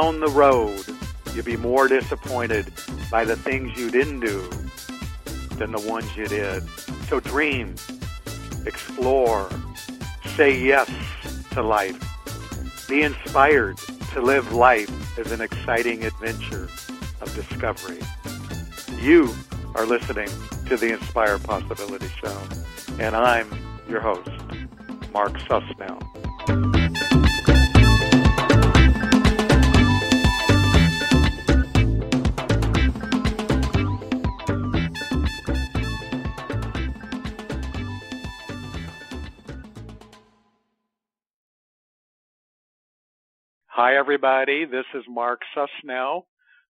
down the road, you'll be more disappointed by the things you didn't do than the ones you did. So dream, explore, say yes to life. Be inspired to live life as an exciting adventure of discovery. You are listening to the Inspire Possibility Show, and I'm your host, Mark Susnell. Hi, everybody. This is Mark Susnell.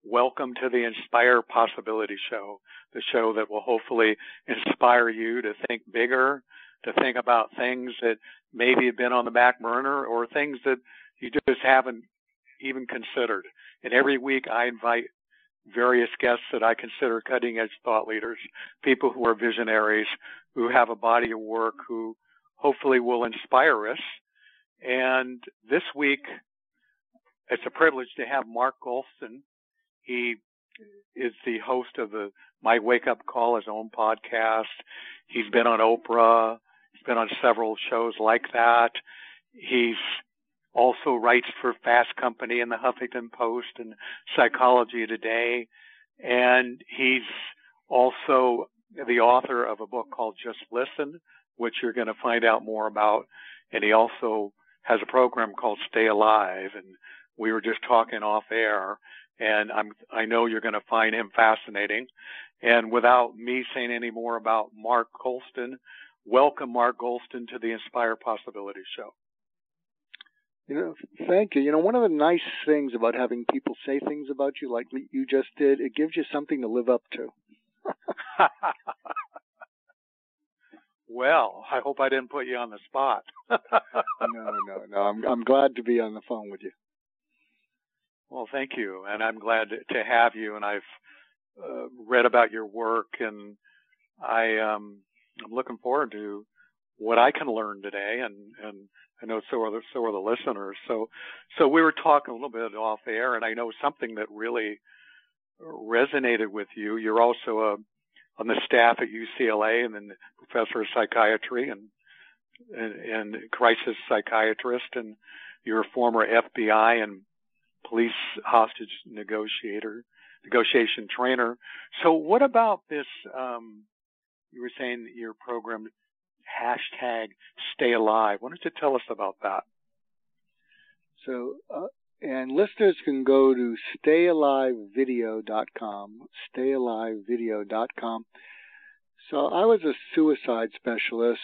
Welcome to the Inspire Possibility Show, the show that will hopefully inspire you to think bigger, to think about things that maybe have been on the back burner or things that you just haven't even considered. And every week I invite various guests that I consider cutting edge thought leaders, people who are visionaries, who have a body of work, who hopefully will inspire us. And this week, it's a privilege to have Mark Goulston. He is the host of the My Wake Up Call, his own podcast. He's been on Oprah. He's been on several shows like that. He's also writes for Fast Company and the Huffington Post and Psychology Today. And he's also the author of a book called Just Listen, which you're going to find out more about. And he also has a program called Stay Alive. And we were just talking off air, and I'm I know you're going to find him fascinating. And without me saying any more about Mark Goulston, welcome Mark Goulston to the Inspire Possibility Show. You know, thank you. You know, one of the nice things about having people say things about you like you just did, it gives you something to live up to. well, I hope I didn't put you on the spot. no, no, no. I'm I'm glad to be on the phone with you. Well, thank you, and I'm glad to have you. And I've uh, read about your work, and I um, I'm looking forward to what I can learn today, and and I know so are the so are the listeners. So so we were talking a little bit off air, and I know something that really resonated with you. You're also a on the staff at UCLA, and then professor of psychiatry and and, and crisis psychiatrist, and you're a former FBI and police hostage negotiator, negotiation trainer. So what about this? Um, you were saying that your program hashtag Stay Alive. Why don't you tell us about that? So, uh, and listeners can go to stayalivevideo.com, stayalivevideo.com. So I was a suicide specialist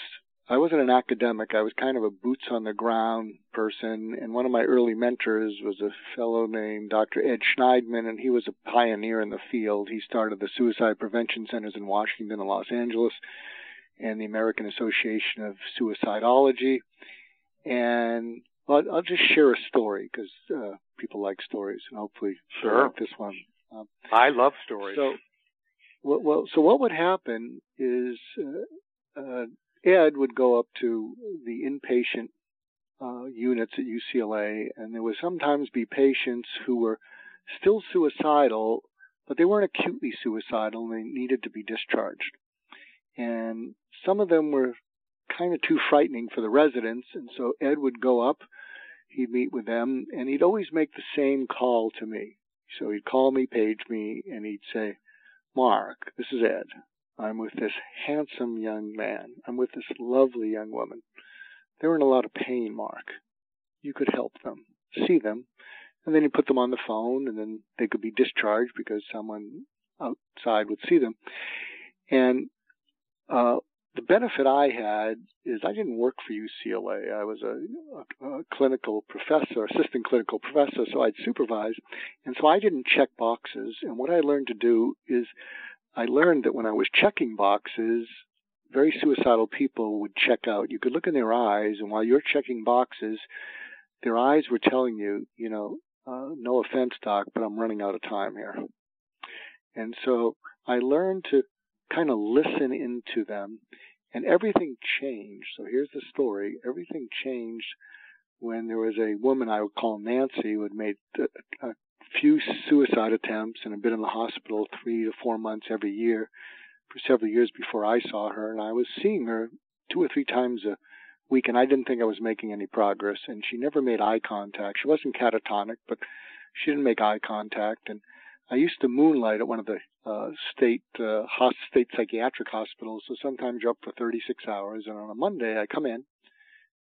I wasn't an academic. I was kind of a boots on the ground person. And one of my early mentors was a fellow named Dr. Ed Shneidman, and he was a pioneer in the field. He started the suicide prevention centers in Washington and Los Angeles and the American Association of Suicidology. And well, I'll just share a story because uh, people like stories, and hopefully sure. like this one. Um, I love stories. So, well, well, so what would happen is uh, uh, Ed would go up to the inpatient uh, units at UCLA, and there would sometimes be patients who were still suicidal, but they weren't acutely suicidal and they needed to be discharged. And some of them were kind of too frightening for the residents, and so Ed would go up, he'd meet with them, and he'd always make the same call to me. So he'd call me, page me, and he'd say, Mark, this is Ed. I'm with this handsome young man. I'm with this lovely young woman. They're in a lot of pain, Mark. You could help them, see them, and then you put them on the phone, and then they could be discharged because someone outside would see them. And uh, the benefit I had is I didn't work for UCLA. I was a, a, a, clinical professor, assistant clinical professor, so I'd supervise. And so I didn't check boxes. And what I learned to do is I learned that when I was checking boxes, very suicidal people would check out. You could look in their eyes, and while you're checking boxes, their eyes were telling you, you know, uh, no offense, doc, but I'm running out of time here. And so I learned to kind of listen into them, and everything changed. So here's the story everything changed when there was a woman I would call Nancy who had made a, a few suicide attempts and had been in the hospital three to four months every year for several years before I saw her, and I was seeing her two or three times a week, and I didn't think I was making any progress. And she never made eye contact. She wasn't catatonic, but she didn't make eye contact. And I used to moonlight at one of the uh, state uh, state psychiatric hospitals, so sometimes you're up for 36 hours. And on a Monday, I come in,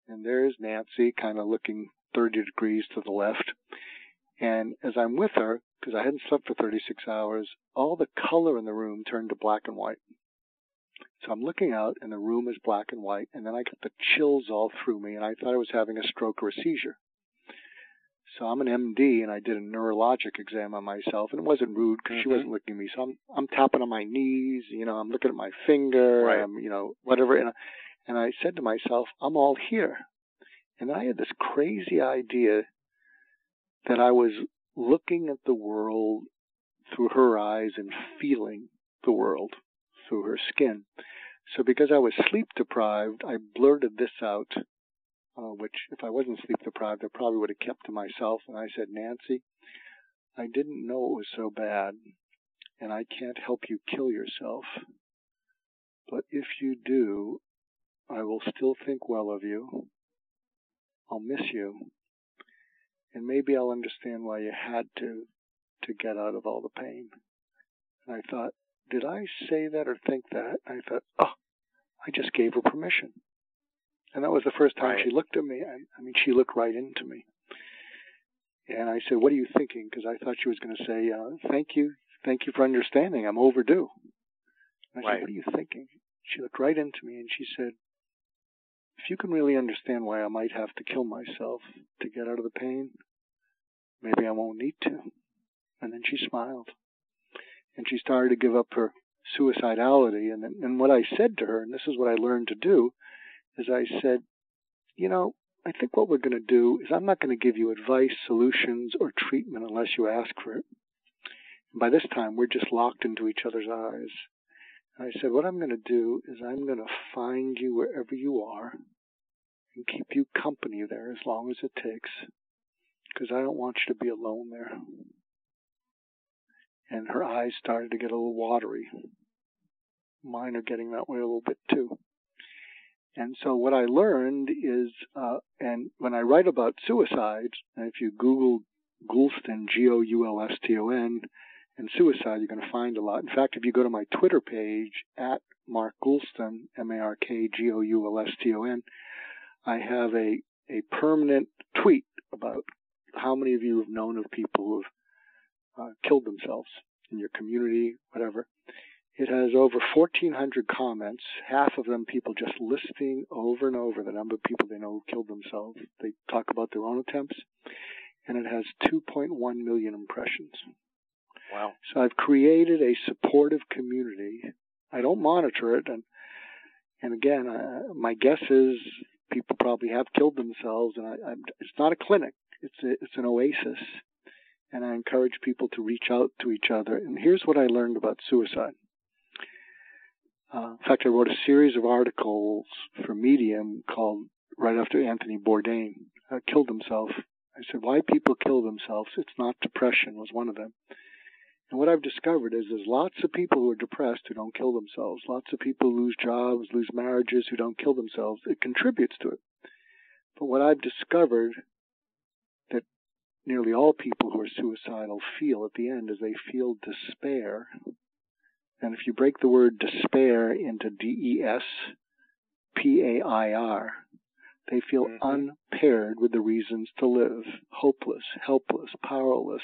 and there's Nancy, kind of looking 30 degrees to the left. And as I'm with her, because I hadn't slept for 36 hours, all the color in the room turned to black and white. So I'm looking out, and the room is black and white, and then I get the chills all through me, and I thought I was having a stroke or a seizure. So I'm an MD, and I did a neurologic exam on myself, and it wasn't rude because mm-hmm. she wasn't looking at me. So I'm I'm tapping on my knees, you know, I'm looking at my finger, right. I'm, you know, whatever, and and I said to myself, I'm all here. And I had this crazy idea that I was looking at the world through her eyes and feeling the world through her skin. So because I was sleep deprived, I blurted this out, uh, which if I wasn't sleep deprived, I probably would have kept to myself. And I said, Nancy, I didn't know it was so bad, and I can't help you kill yourself. But if you do, I will still think well of you. I'll miss you. And maybe I'll understand why you had to, to get out of all the pain. And I thought, did I say that or think that? I thought, oh, I just gave her permission. And that was the first time right. she looked at me. I, I mean, she looked right into me. And I said, what are you thinking? Because I thought she was going to say, uh, thank you. Thank you for understanding. I'm overdue. And I right. said, what are you thinking? She looked right into me and she said, if you can really understand why I might have to kill myself to get out of the pain, maybe I won't need to. And then she smiled. And she started to give up her suicidality. And, and what I said to her, and this is what I learned to do, is I said, you know, I think what we're going to do is I'm not going to give you advice, solutions, or treatment unless you ask for it. And by this time, we're just locked into each other's eyes. And I said, what I'm going to do is I'm going to find you wherever you are and keep you company there as long as it takes because I don't want you to be alone there. And her eyes started to get a little watery. Mine are getting that way a little bit too. And so what I learned is, uh, and when I write about suicide, if you Google Goulston, G-O-U-L-S-T-O-N, and suicide, you're going to find a lot. In fact, if you go to my Twitter page at Mark Goulston, M-A-R-K-G-O-U-L-S-T-O-N, I have a, a permanent tweet about how many of you have known of people who have uh, killed themselves in your community, whatever. It has over 1,400 comments, half of them people just listing over and over the number of people they know who killed themselves. They talk about their own attempts, and it has 2.1 million impressions. Wow. So I've created a supportive community. I don't monitor it, and and again, uh, my guess is people probably have killed themselves, and I, it's not a clinic. It's a, it's an oasis, and I encourage people to reach out to each other. And here's what I learned about suicide. Uh, in fact, I wrote a series of articles for Medium called right after Anthony Bourdain uh, killed himself. I said, why people kill themselves? It's not depression was one of them. And what I've discovered is there's lots of people who are depressed who don't kill themselves. Lots of people lose jobs, lose marriages who don't kill themselves. It contributes to it. But what I've discovered that nearly all people who are suicidal feel at the end is they feel despair. And if you break the word despair into D-E-S P-A-I-R, they feel mm-hmm. unpaired with the reasons to live, hopeless, helpless, powerless,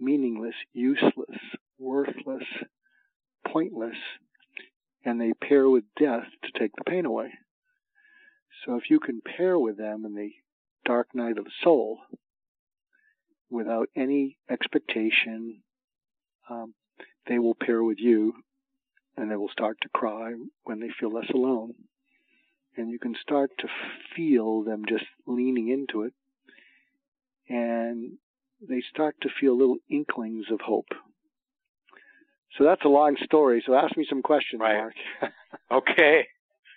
meaningless, useless, worthless, pointless, and they pair with death to take the pain away. So if you can pair with them in the dark night of the soul without any expectation, um, they will pair with you and they will start to cry when they feel less alone. And you can start to feel them just leaning into it. And they start to feel little inklings of hope. So that's a long story. So ask me some questions, right. Mark. okay.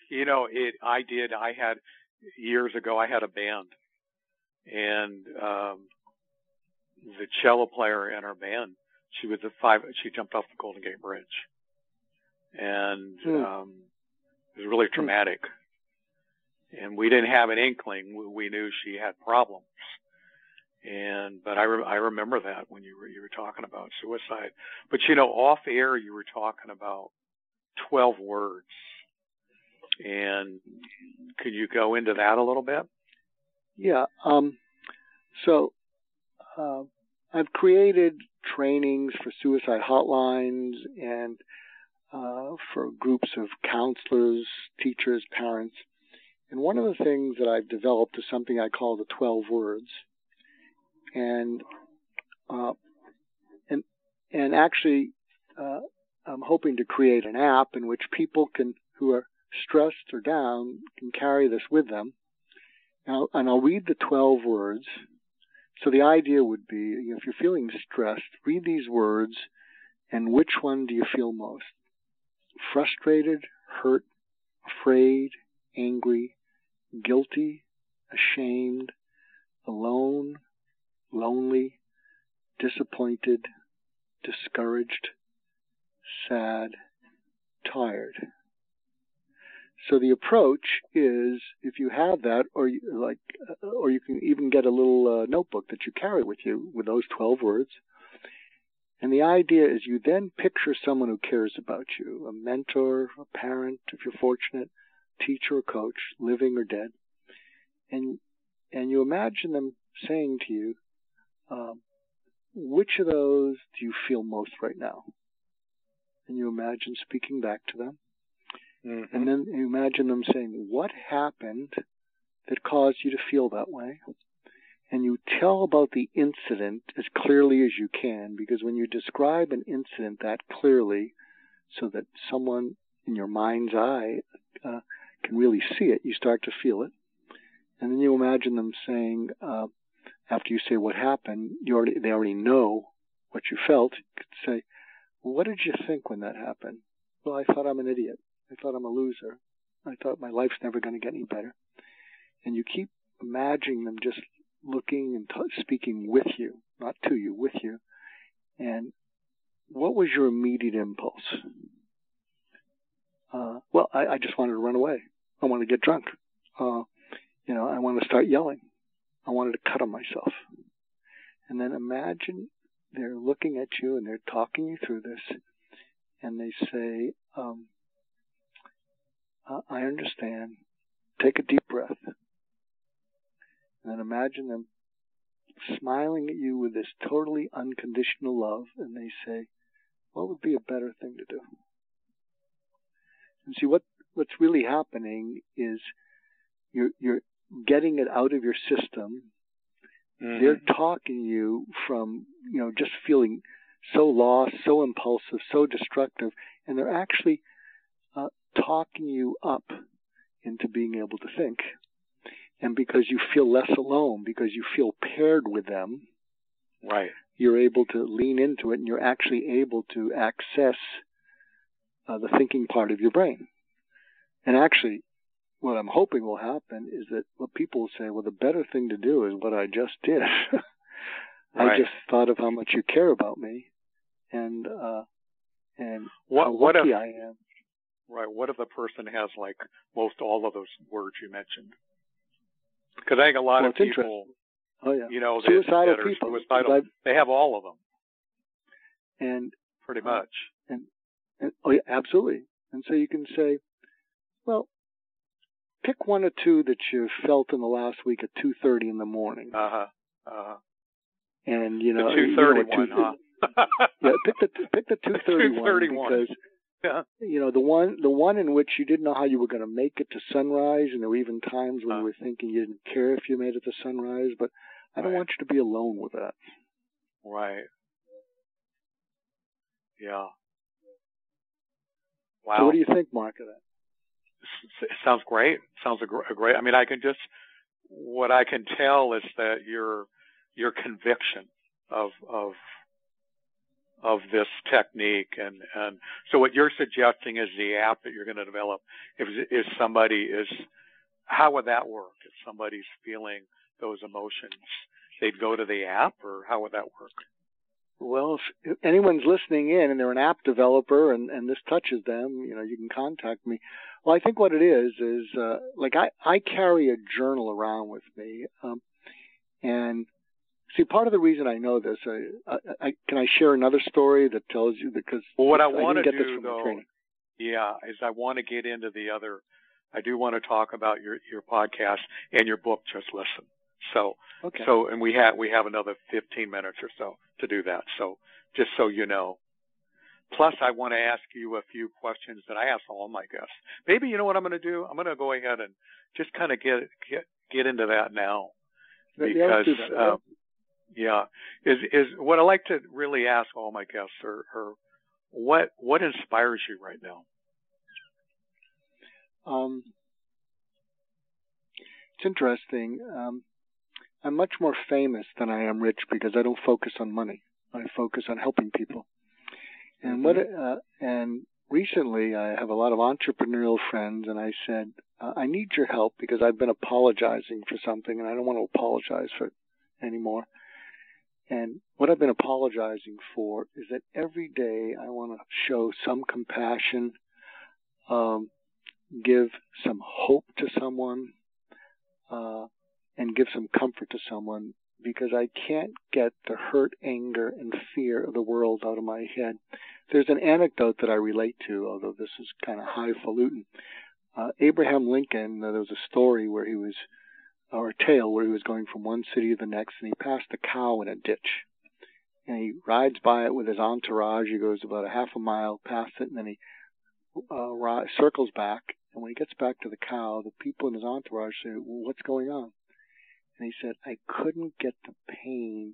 You know, it. I did. I had years ago. I had a band, and um, the cello player in our band, she was a five. She jumped off the Golden Gate Bridge, and mm. um, it was really hmm. traumatic. Mm. And we didn't have an inkling. We knew she had problems, and but I re- I remember that when you were you were talking about suicide. But you know, off air you were talking about twelve words, and could you go into that a little bit? Yeah. Um, so uh, I've created trainings for suicide hotlines and uh, for groups of counselors, teachers, parents. And one of the things that I've developed is something I call the 12 words. And uh, and and actually, uh, I'm hoping to create an app in which people can who are stressed or down can carry this with them. I'll, and I'll read the 12 words so the idea would be, if you're feeling stressed, read these words and which one do you feel most? Frustrated, hurt, afraid, angry, guilty, ashamed, alone, lonely, disappointed, discouraged, sad, tired. So the approach is if you have that, or you, like, or you can even get a little uh, notebook that you carry with you with those 12 words. And the idea is you then picture someone who cares about you, a mentor, a parent, if you're fortunate, teacher or coach, living or dead. And, and you imagine them saying to you, um, which of those do you feel most right now? And you imagine speaking back to them. Mm-hmm. And then you imagine them saying, What happened that caused you to feel that way? And you tell about the incident as clearly as you can, because when you describe an incident that clearly, so that someone in your mind's eye uh, can really see it, you start to feel it. And then you imagine them saying, uh, after you say what happened, you already, they already know what you felt. You could say, well, what did you think when that happened? Well, I thought I'm an idiot. I thought I'm a loser. I thought my life's never going to get any better. And you keep imagining them just looking and t- speaking with you, not to you, with you. And what was your immediate impulse? Uh, well, I, I just wanted to run away. I wanted to get drunk. Uh, you know, I wanted to start yelling. I wanted to cut on myself. And then imagine they're looking at you and they're talking you through this, and they say, um, uh, I understand. Take a deep breath. And then imagine them smiling at you with this totally unconditional love, and they say, What would be a better thing to do? And see, what, what's really happening is you're, you're getting it out of your system. Mm-hmm. They're talking you from, you know, just feeling so lost, so impulsive, so destructive, and they're actually talking you up into being able to think. And because you feel less alone, because you feel paired with them, right, you're able to lean into it, and you're actually able to access uh, the thinking part of your brain. And actually, what I'm hoping will happen is that what people will say, well, the better thing to do is what I just did. I right. just thought of how much you care about me, and uh, and what, how lucky if, I am. Right. What if the person has like most all of those words you mentioned? Because I think a lot well, of people, oh, yeah. you know, suicidal that, people, suicidal, they have all of them. And pretty uh, much. Uh, and, and oh yeah, absolutely. And so you can say, well, pick one or two that you felt in the last week at two thirty in the morning. Uh huh. Uh huh. And you know, the two thirty one, huh? yeah, pick the pick the two thirty one because yeah. You know, the one the one in which you didn't know how you were going to make it to sunrise, and there were even times when uh, you were thinking you didn't care if you made it to sunrise. But I don't right. want you to be alone with that. Right. Yeah. Wow. So what do you think, Mark, of that? Sounds great. Sounds a, a great. I mean, I can just what I can tell is that your your conviction of of of this technique. And, and so what you're suggesting is the app that you're going to develop. If, if somebody is, how would that work? If somebody's feeling those emotions? They'd go to the app, or how would that work? Well, if anyone's listening in and they're an app developer and, and this touches them, you know, you can contact me. Well, I think what it is is uh, like I I carry a journal around with me, um, and see part of the reason I know this. I, I, I can I share another story that tells you because well, what I, I want to do though, yeah, is I want to get into the other. I do want to talk about your your podcast and your book. Just listen. So okay. so and we have we have another 15 minutes or so to do that. So just so you know. Plus, I want to ask you a few questions that I ask all my guests. Maybe you know what I'm going to do. I'm going to go ahead and just kind of get get get into that now because yeah, uh, yeah, is is what I like to really ask all my guests are, are what what inspires you right now. Um, it's interesting. Um, I'm much more famous than I am rich because I don't focus on money. I focus on helping people. And what uh, and recently I have a lot of entrepreneurial friends, and I said uh, I need your help because I've been apologizing for something, and I don't want to apologize for it anymore. And what I've been apologizing for is that every day I want to show some compassion, um, give some hope to someone, uh, and give some comfort to someone because I can't get the hurt, anger, and fear of the world out of my head. There's an anecdote that I relate to, although this is kind of highfalutin. Uh, Abraham Lincoln, uh, there was a story where he was, or a tale where he was going from one city to the next, and he passed a cow in a ditch. And he rides by it with his entourage. He goes about a half a mile past it, and then he uh, circles back. And when he gets back to the cow, the people in his entourage say, well, "What's going on?" And he said, I couldn't get the pain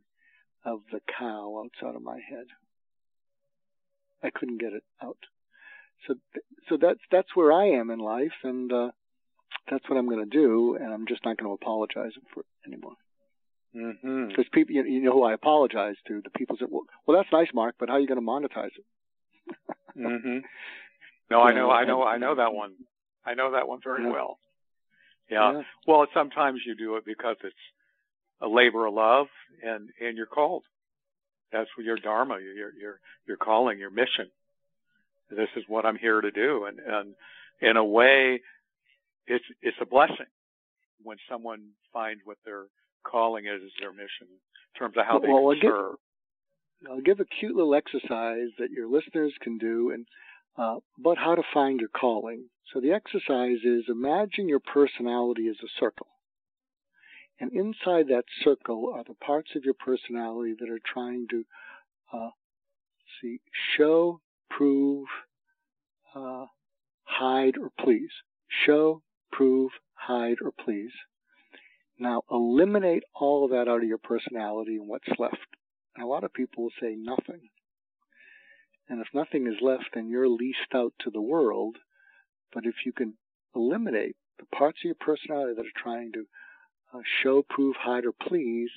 of the cow outside of my head. I couldn't get it out. So, so that's that's where I am in life, and uh, that's what I'm going to do. And I'm just not going to apologize for it anymore. Mm-hmm. Because people, you, you know, who I apologize to, the people said, "Well, well, that's nice, Mark, but how are you going to monetize it?" mm-hmm. No, I know, I know, I know that one. I know that one very Yeah. well. Yeah. Yeah. Well, sometimes you do it because it's a labor of love, and and you're called. That's your dharma, your your your calling, your mission. This is what I'm here to do, and and in a way, it's it's a blessing when someone finds what their calling is as their mission in terms of how they Well, can again- serve. I'll give a cute little exercise that your listeners can do and uh, about how to find your calling. So the exercise is imagine your personality as a circle. And inside that circle are the parts of your personality that are trying to uh, see, show, prove, uh, hide, or please. Show, prove, hide, or please. Now eliminate all of that out of your personality and what's left. And a lot of people will say nothing. And if nothing is left, then you're leased out to the world. But if you can eliminate the parts of your personality that are trying to uh, show, prove, hide, or please,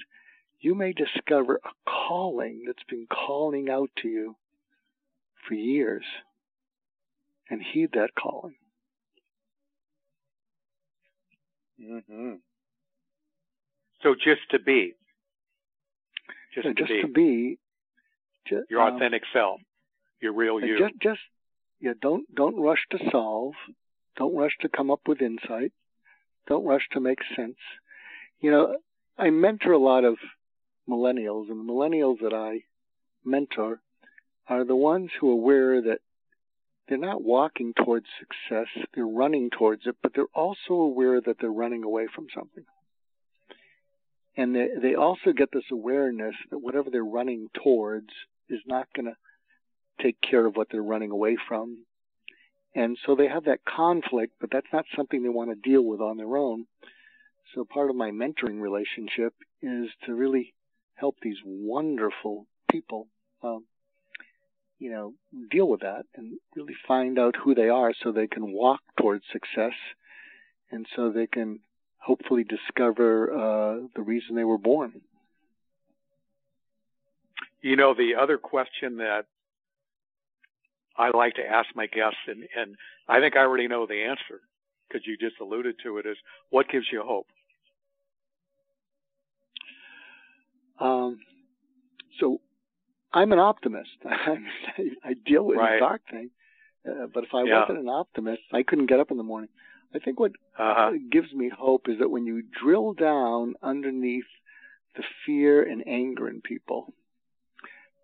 you may discover a calling that's been calling out to you for years. And heed that calling. hmm So just to be, just, So to, just be to be ju- your um, authentic self, your real you. Just, just, yeah. Don't don't rush to solve. Don't rush to come up with insight. Don't rush to make sense. You know, I mentor a lot of millennials, and the millennials that I mentor are the ones who are aware that they're not walking towards success; they're running towards it. But they're also aware that they're running away from something, and they they also get this awareness that whatever they're running towards is not going to take care of what they're running away from. And so they have that conflict, but that's not something they want to deal with on their own. So part of my mentoring relationship is to really help these wonderful people, um, you know, deal with that and really find out who they are so they can walk towards success and so they can hopefully discover uh, the reason they were born. You know, the other question that I like to ask my guests, and, and I think I already know the answer because you just alluded to it, is what gives you hope? Um, so I'm an optimist. I deal with right. the dark thing, uh, but if I yeah. wasn't an optimist, I couldn't get up in the morning. I think what uh-huh. gives me hope is that when you drill down underneath the fear and anger in people,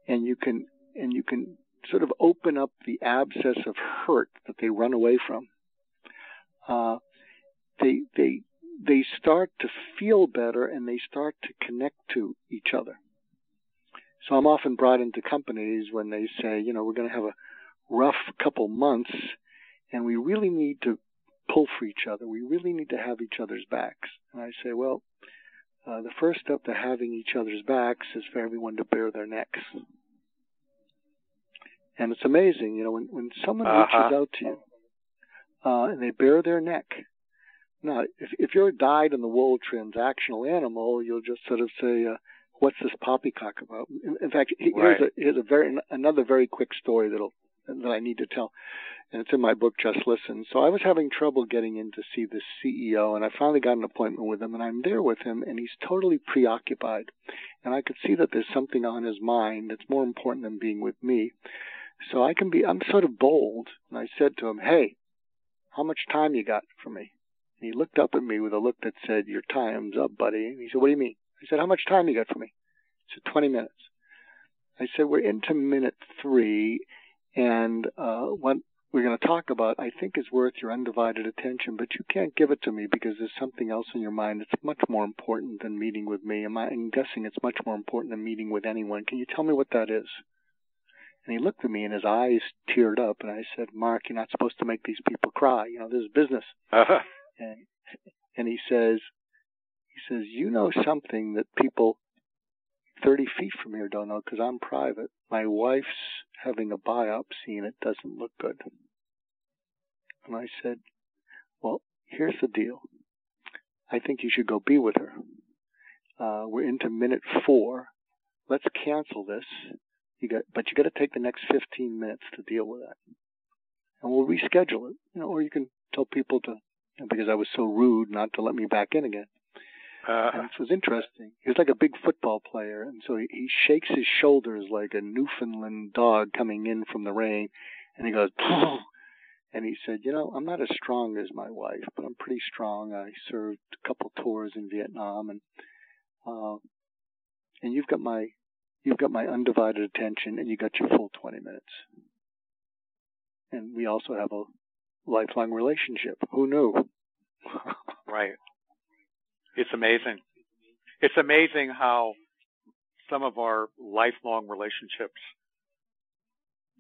and you can and you can sort of open up the abscess of hurt that they run away from, uh, they they they start to feel better and they start to connect to each other. So I'm often brought into companies when they say, you know, we're going to have a rough couple months and we really need to pull for each other. We really need to have each other's backs. And I say, well, uh, the first step to having each other's backs is for everyone to bare their necks. And it's amazing, you know, when, when someone uh-huh. reaches out to you uh, and they bare their neck. Now, if, if you're a dyed in the wool transactional animal, you'll just sort of say, uh, "What's this poppycock about?" In, in fact, here's right. a here's a very another very quick story that'll that I need to tell, and it's in my book, Just Listen. So I was having trouble getting in to see the CEO, and I finally got an appointment with him, and I'm there with him, and he's totally preoccupied, and I could see that there's something on his mind that's more important than being with me. So I can be, I'm sort of bold, and I said to him, "Hey, how much time you got for me?" And he looked up at me with a look that said, "Your time's up, buddy." And he said, "What do you mean?" I said, "How much time you got for me?" He said, "20 minutes." I said, "We're into minute three, and uh, what we're going to talk about, I think, is worth your undivided attention, but you can't give it to me because there's something else in your mind that's much more important than meeting with me. I'm guessing it's much more important than meeting with anyone. Can you tell me what that is?" And he looked at me and his eyes teared up. And I said, Mark, you're not supposed to make these people cry. You know, this is business. Uh-huh. And, and he says, he says, you know something that people 30 feet from here don't know because I'm private. My wife's having a biopsy and it doesn't look good. And I said, well, here's the deal. I think you should go be with her. Uh, we're into minute four. Let's cancel this. You got, but you got to take the next 15 minutes to deal with that, and we'll reschedule it. You know, or you can tell people to, because I was so rude, not to let me back in again. Uh, and it was interesting. He was like a big football player, and so he, he shakes his shoulders like a Newfoundland dog coming in from the rain, and he goes, and he said, "You know, I'm not as strong as my wife, but I'm pretty strong. I served a couple tours in Vietnam, and uh, and you've got my you've got my undivided attention and you got your full 20 minutes. And we also have a lifelong relationship. Who knew? right. It's amazing. It's amazing how some of our lifelong relationships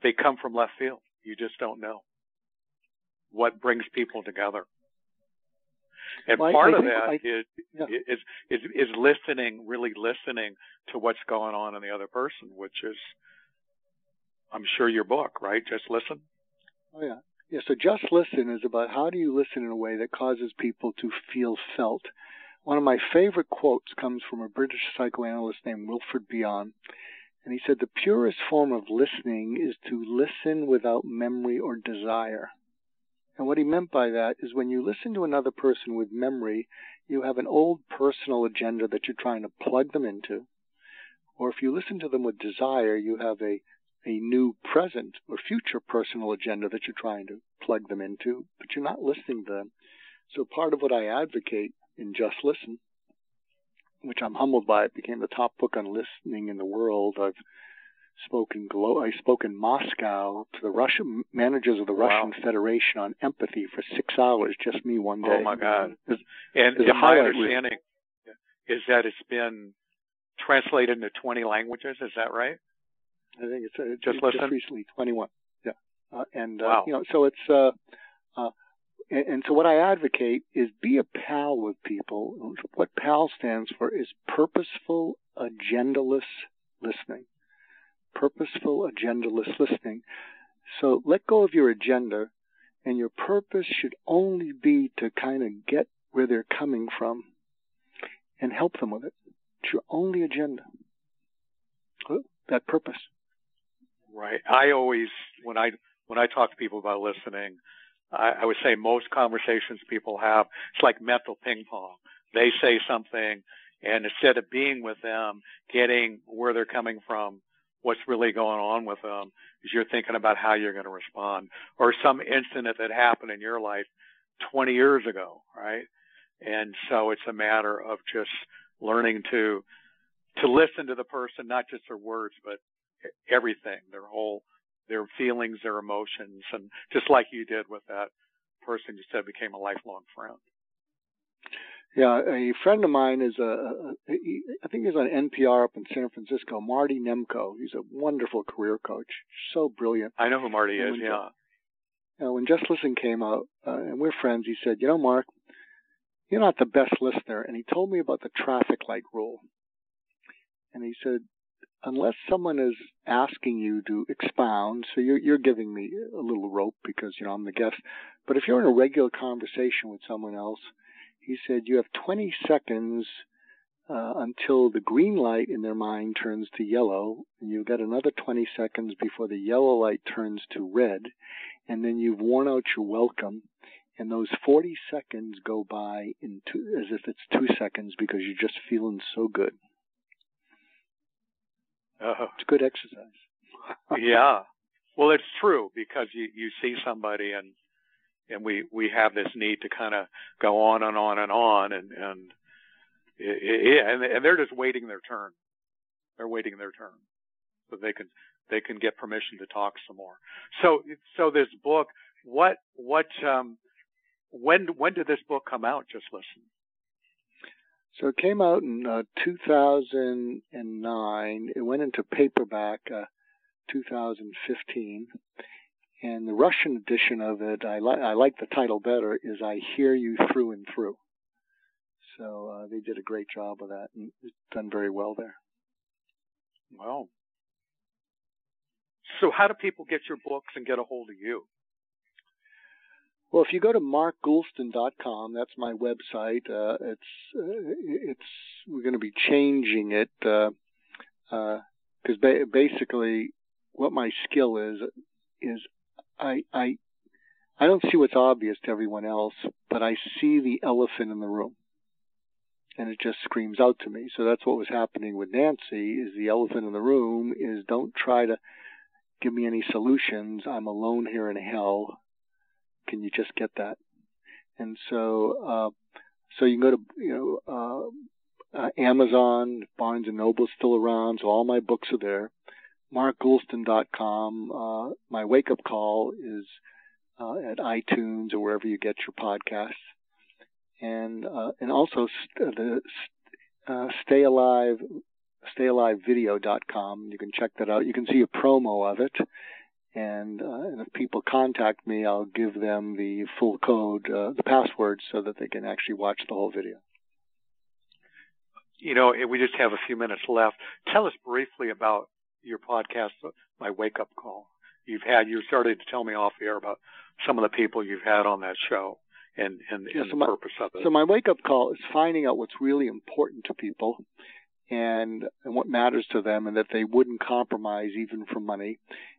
they come from left field. You just don't know what brings people together. And well, part I, of I that I, is, yeah. is is is listening, really listening to what's going on in the other person, which is, I'm sure your book, right? Just listen. Oh yeah, yeah. So just listen is about how do you listen in a way that causes people to feel felt. One of my favorite quotes comes from a British psychoanalyst named Wilfred Bion, and he said the purest form of listening is to listen without memory or desire. And what he meant by that is when you listen to another person with memory, you have an old personal agenda that you're trying to plug them into. Or if you listen to them with desire, you have a, a new present or future personal agenda that you're trying to plug them into, but you're not listening to them. So part of what I advocate in Just Listen, which I'm humbled by, it became the top book on listening in the world. I've spoke in Glo- I spoke in Moscow to the Russian managers of the wow. Russian Federation on empathy for six hours, just me one day. Oh my God! There's, and, there's and my understanding is that it's been translated into 20 languages. Is that right? I think it's uh, just it's. Just recently, 21. Yeah, uh, and uh, wow. you know, so it's uh, uh, and, and so what I advocate is be a pal with people. What PAL stands for is purposeful, agendaless listening purposeful, agendaless listening. So let go of your agenda, and your purpose should only be to kind of get where they're coming from and help them with it. It's your only agenda. That purpose. Right. I always, when I when I talk to people about listening, I, I would say most conversations people have, it's like mental ping pong. They say something, And instead of being with them, getting where they're coming from, what's really going on with them, is you're thinking about how you're going to respond, or some incident that happened in your life 20 years ago, right? And so it's a matter of just learning to to listen to the person, not just their words, but everything, their whole, their feelings, their emotions, and just like you did with that person you said became a lifelong friend. Yeah, a friend of mine is a, I think he's on NPR up in San Francisco, Marty Nemko. He's a wonderful career coach, so brilliant. I know who Marty is, yeah. You know, when Just Listen came out, uh, and we're friends, he said, you know, Mark, you're not the best listener. And he told me about the traffic light rule. And he said, unless someone is asking you to expound, so you're, you're giving me a little rope because, you know, I'm the guest. But if you're in a regular conversation with someone else, he said you have 20 seconds uh, until the green light in their mind turns to yellow, and you've got another 20 seconds before the yellow light turns to red, and then you've worn out your welcome, and those 40 seconds go by in two, as if it's two seconds because you're just feeling so good. Uh, it's good exercise. yeah. Well, it's true because you, you see somebody and, and we, we have this need to kind of go on and on and on and, and, it, and, and they're just waiting their turn. They're waiting their turn so they can, they can get permission to talk some more. So, so this book, what, what, um, when, when did this book come out? Just listen. So it came out in uh, 2009. It went into paperback uh, 2015, and the Russian edition of it, I, li- I like the title better, is "I Hear You Through and Through." So uh, they did a great job of that, and it's done very well there. Wow. So how do people get your books and get a hold of you? Well, if you go to markgoulston.com, that's my website. Uh, it's uh, it's we're going to be changing it because uh, uh ba- basically what my skill is is I I I don't see what's obvious to everyone else, but I see the elephant in the room, and it just screams out to me. So that's what was happening with Nancy. Is the elephant in the room is don't try to give me any solutions. I'm alone here in hell can you just get that? And so, uh, so you can go to, you know, uh, uh, Amazon, Barnes and Noble's still around, so all my books are there. MarkGoulston.com. Uh, my wake up call is uh, at iTunes or wherever you get your podcasts, and uh, and also st- the uh, Stay Alive, StayAliveVideo.com. You can check that out. You can see a promo of it, and, uh, and if people contact me, I'll give them the full code, uh, the password, so that they can actually watch the whole video. You know, we just have a few minutes left. Tell us briefly about your podcast, My Wake Up Call. You've had, you started to tell me off air about some of the people you've had on that show and, and, yeah, so the my, purpose of it. So my wake up call is finding out what's really important to people and, and what matters to them and that they wouldn't compromise even for money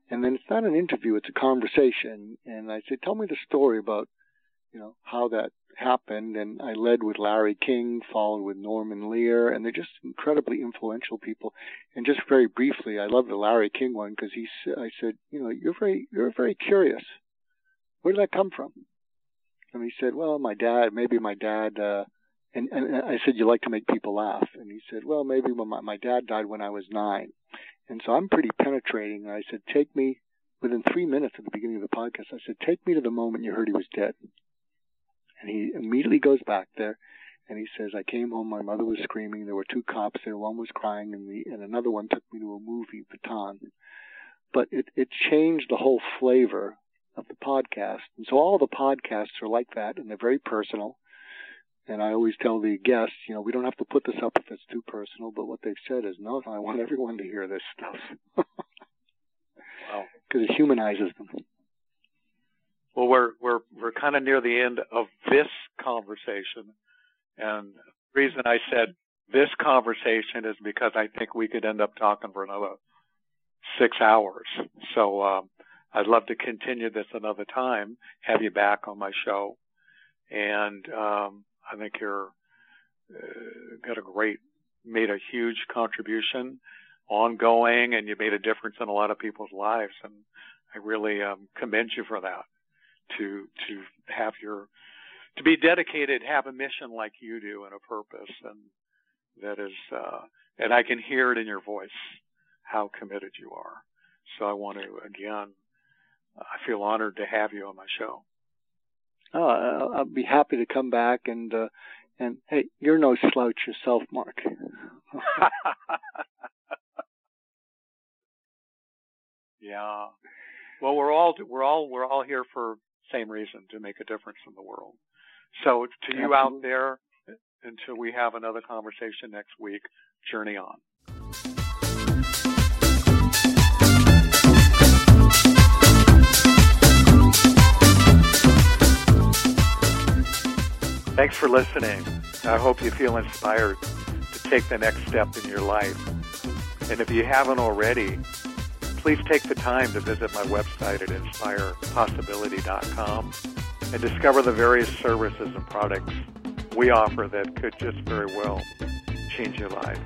and then it's not an interview, it's a conversation. And I say, tell me the story about, you know, how that happened. And I led with Larry King, followed with Norman Lear, and they're just incredibly influential people. And just very briefly, I love the Larry King one because he, I said, you know, you're very, you're very curious. Where did that come from? And he said, well, my dad, maybe my dad, uh, and, and I said, you like to make people laugh. And he said, well, maybe when my, my dad died when I was nine. And so I'm pretty penetrating. And I said, take me within three minutes at the beginning of the podcast. I said, take me to the moment you heard he was dead. And he immediately goes back there and he says, I came home, my mother was screaming, there were two cops there, one was crying and the, and another one took me to a movie, Bataan. But it, it changed the whole flavor of the podcast. And so all the podcasts are like that and they're very personal. And I always tell the guests, you know, we don't have to put this up if it's too personal, but what they've said is, no, I want everyone to hear this stuff. wow. Because it humanizes them. Well, we're, we're, we're kind of near the end of this conversation. And the reason I said this conversation is because I think we could end up talking for another six hours. So, um, I'd love to continue this another time, have you back on my show. And, um, I think you're uh, got a great made a huge contribution ongoing and you made a difference in a lot of people's lives and I really um, commend you for that to to have your to be dedicated have a mission like you do and a purpose and that is uh, and I can hear it in your voice how committed you are so I want to again I feel honored to have you on my show oh, I'll be happy to come back and uh, and hey, you're no slouch yourself, Mark. yeah. Well, we're all we're all we're all here for same reason to make a difference in the world. So to you out there, until we have another conversation next week, journey on. Thanks for listening. I hope you feel inspired to take the next step in your life. And if you haven't already, please take the time to visit my website at inspirepossibility.com and discover the various services and products we offer that could just very well change your life.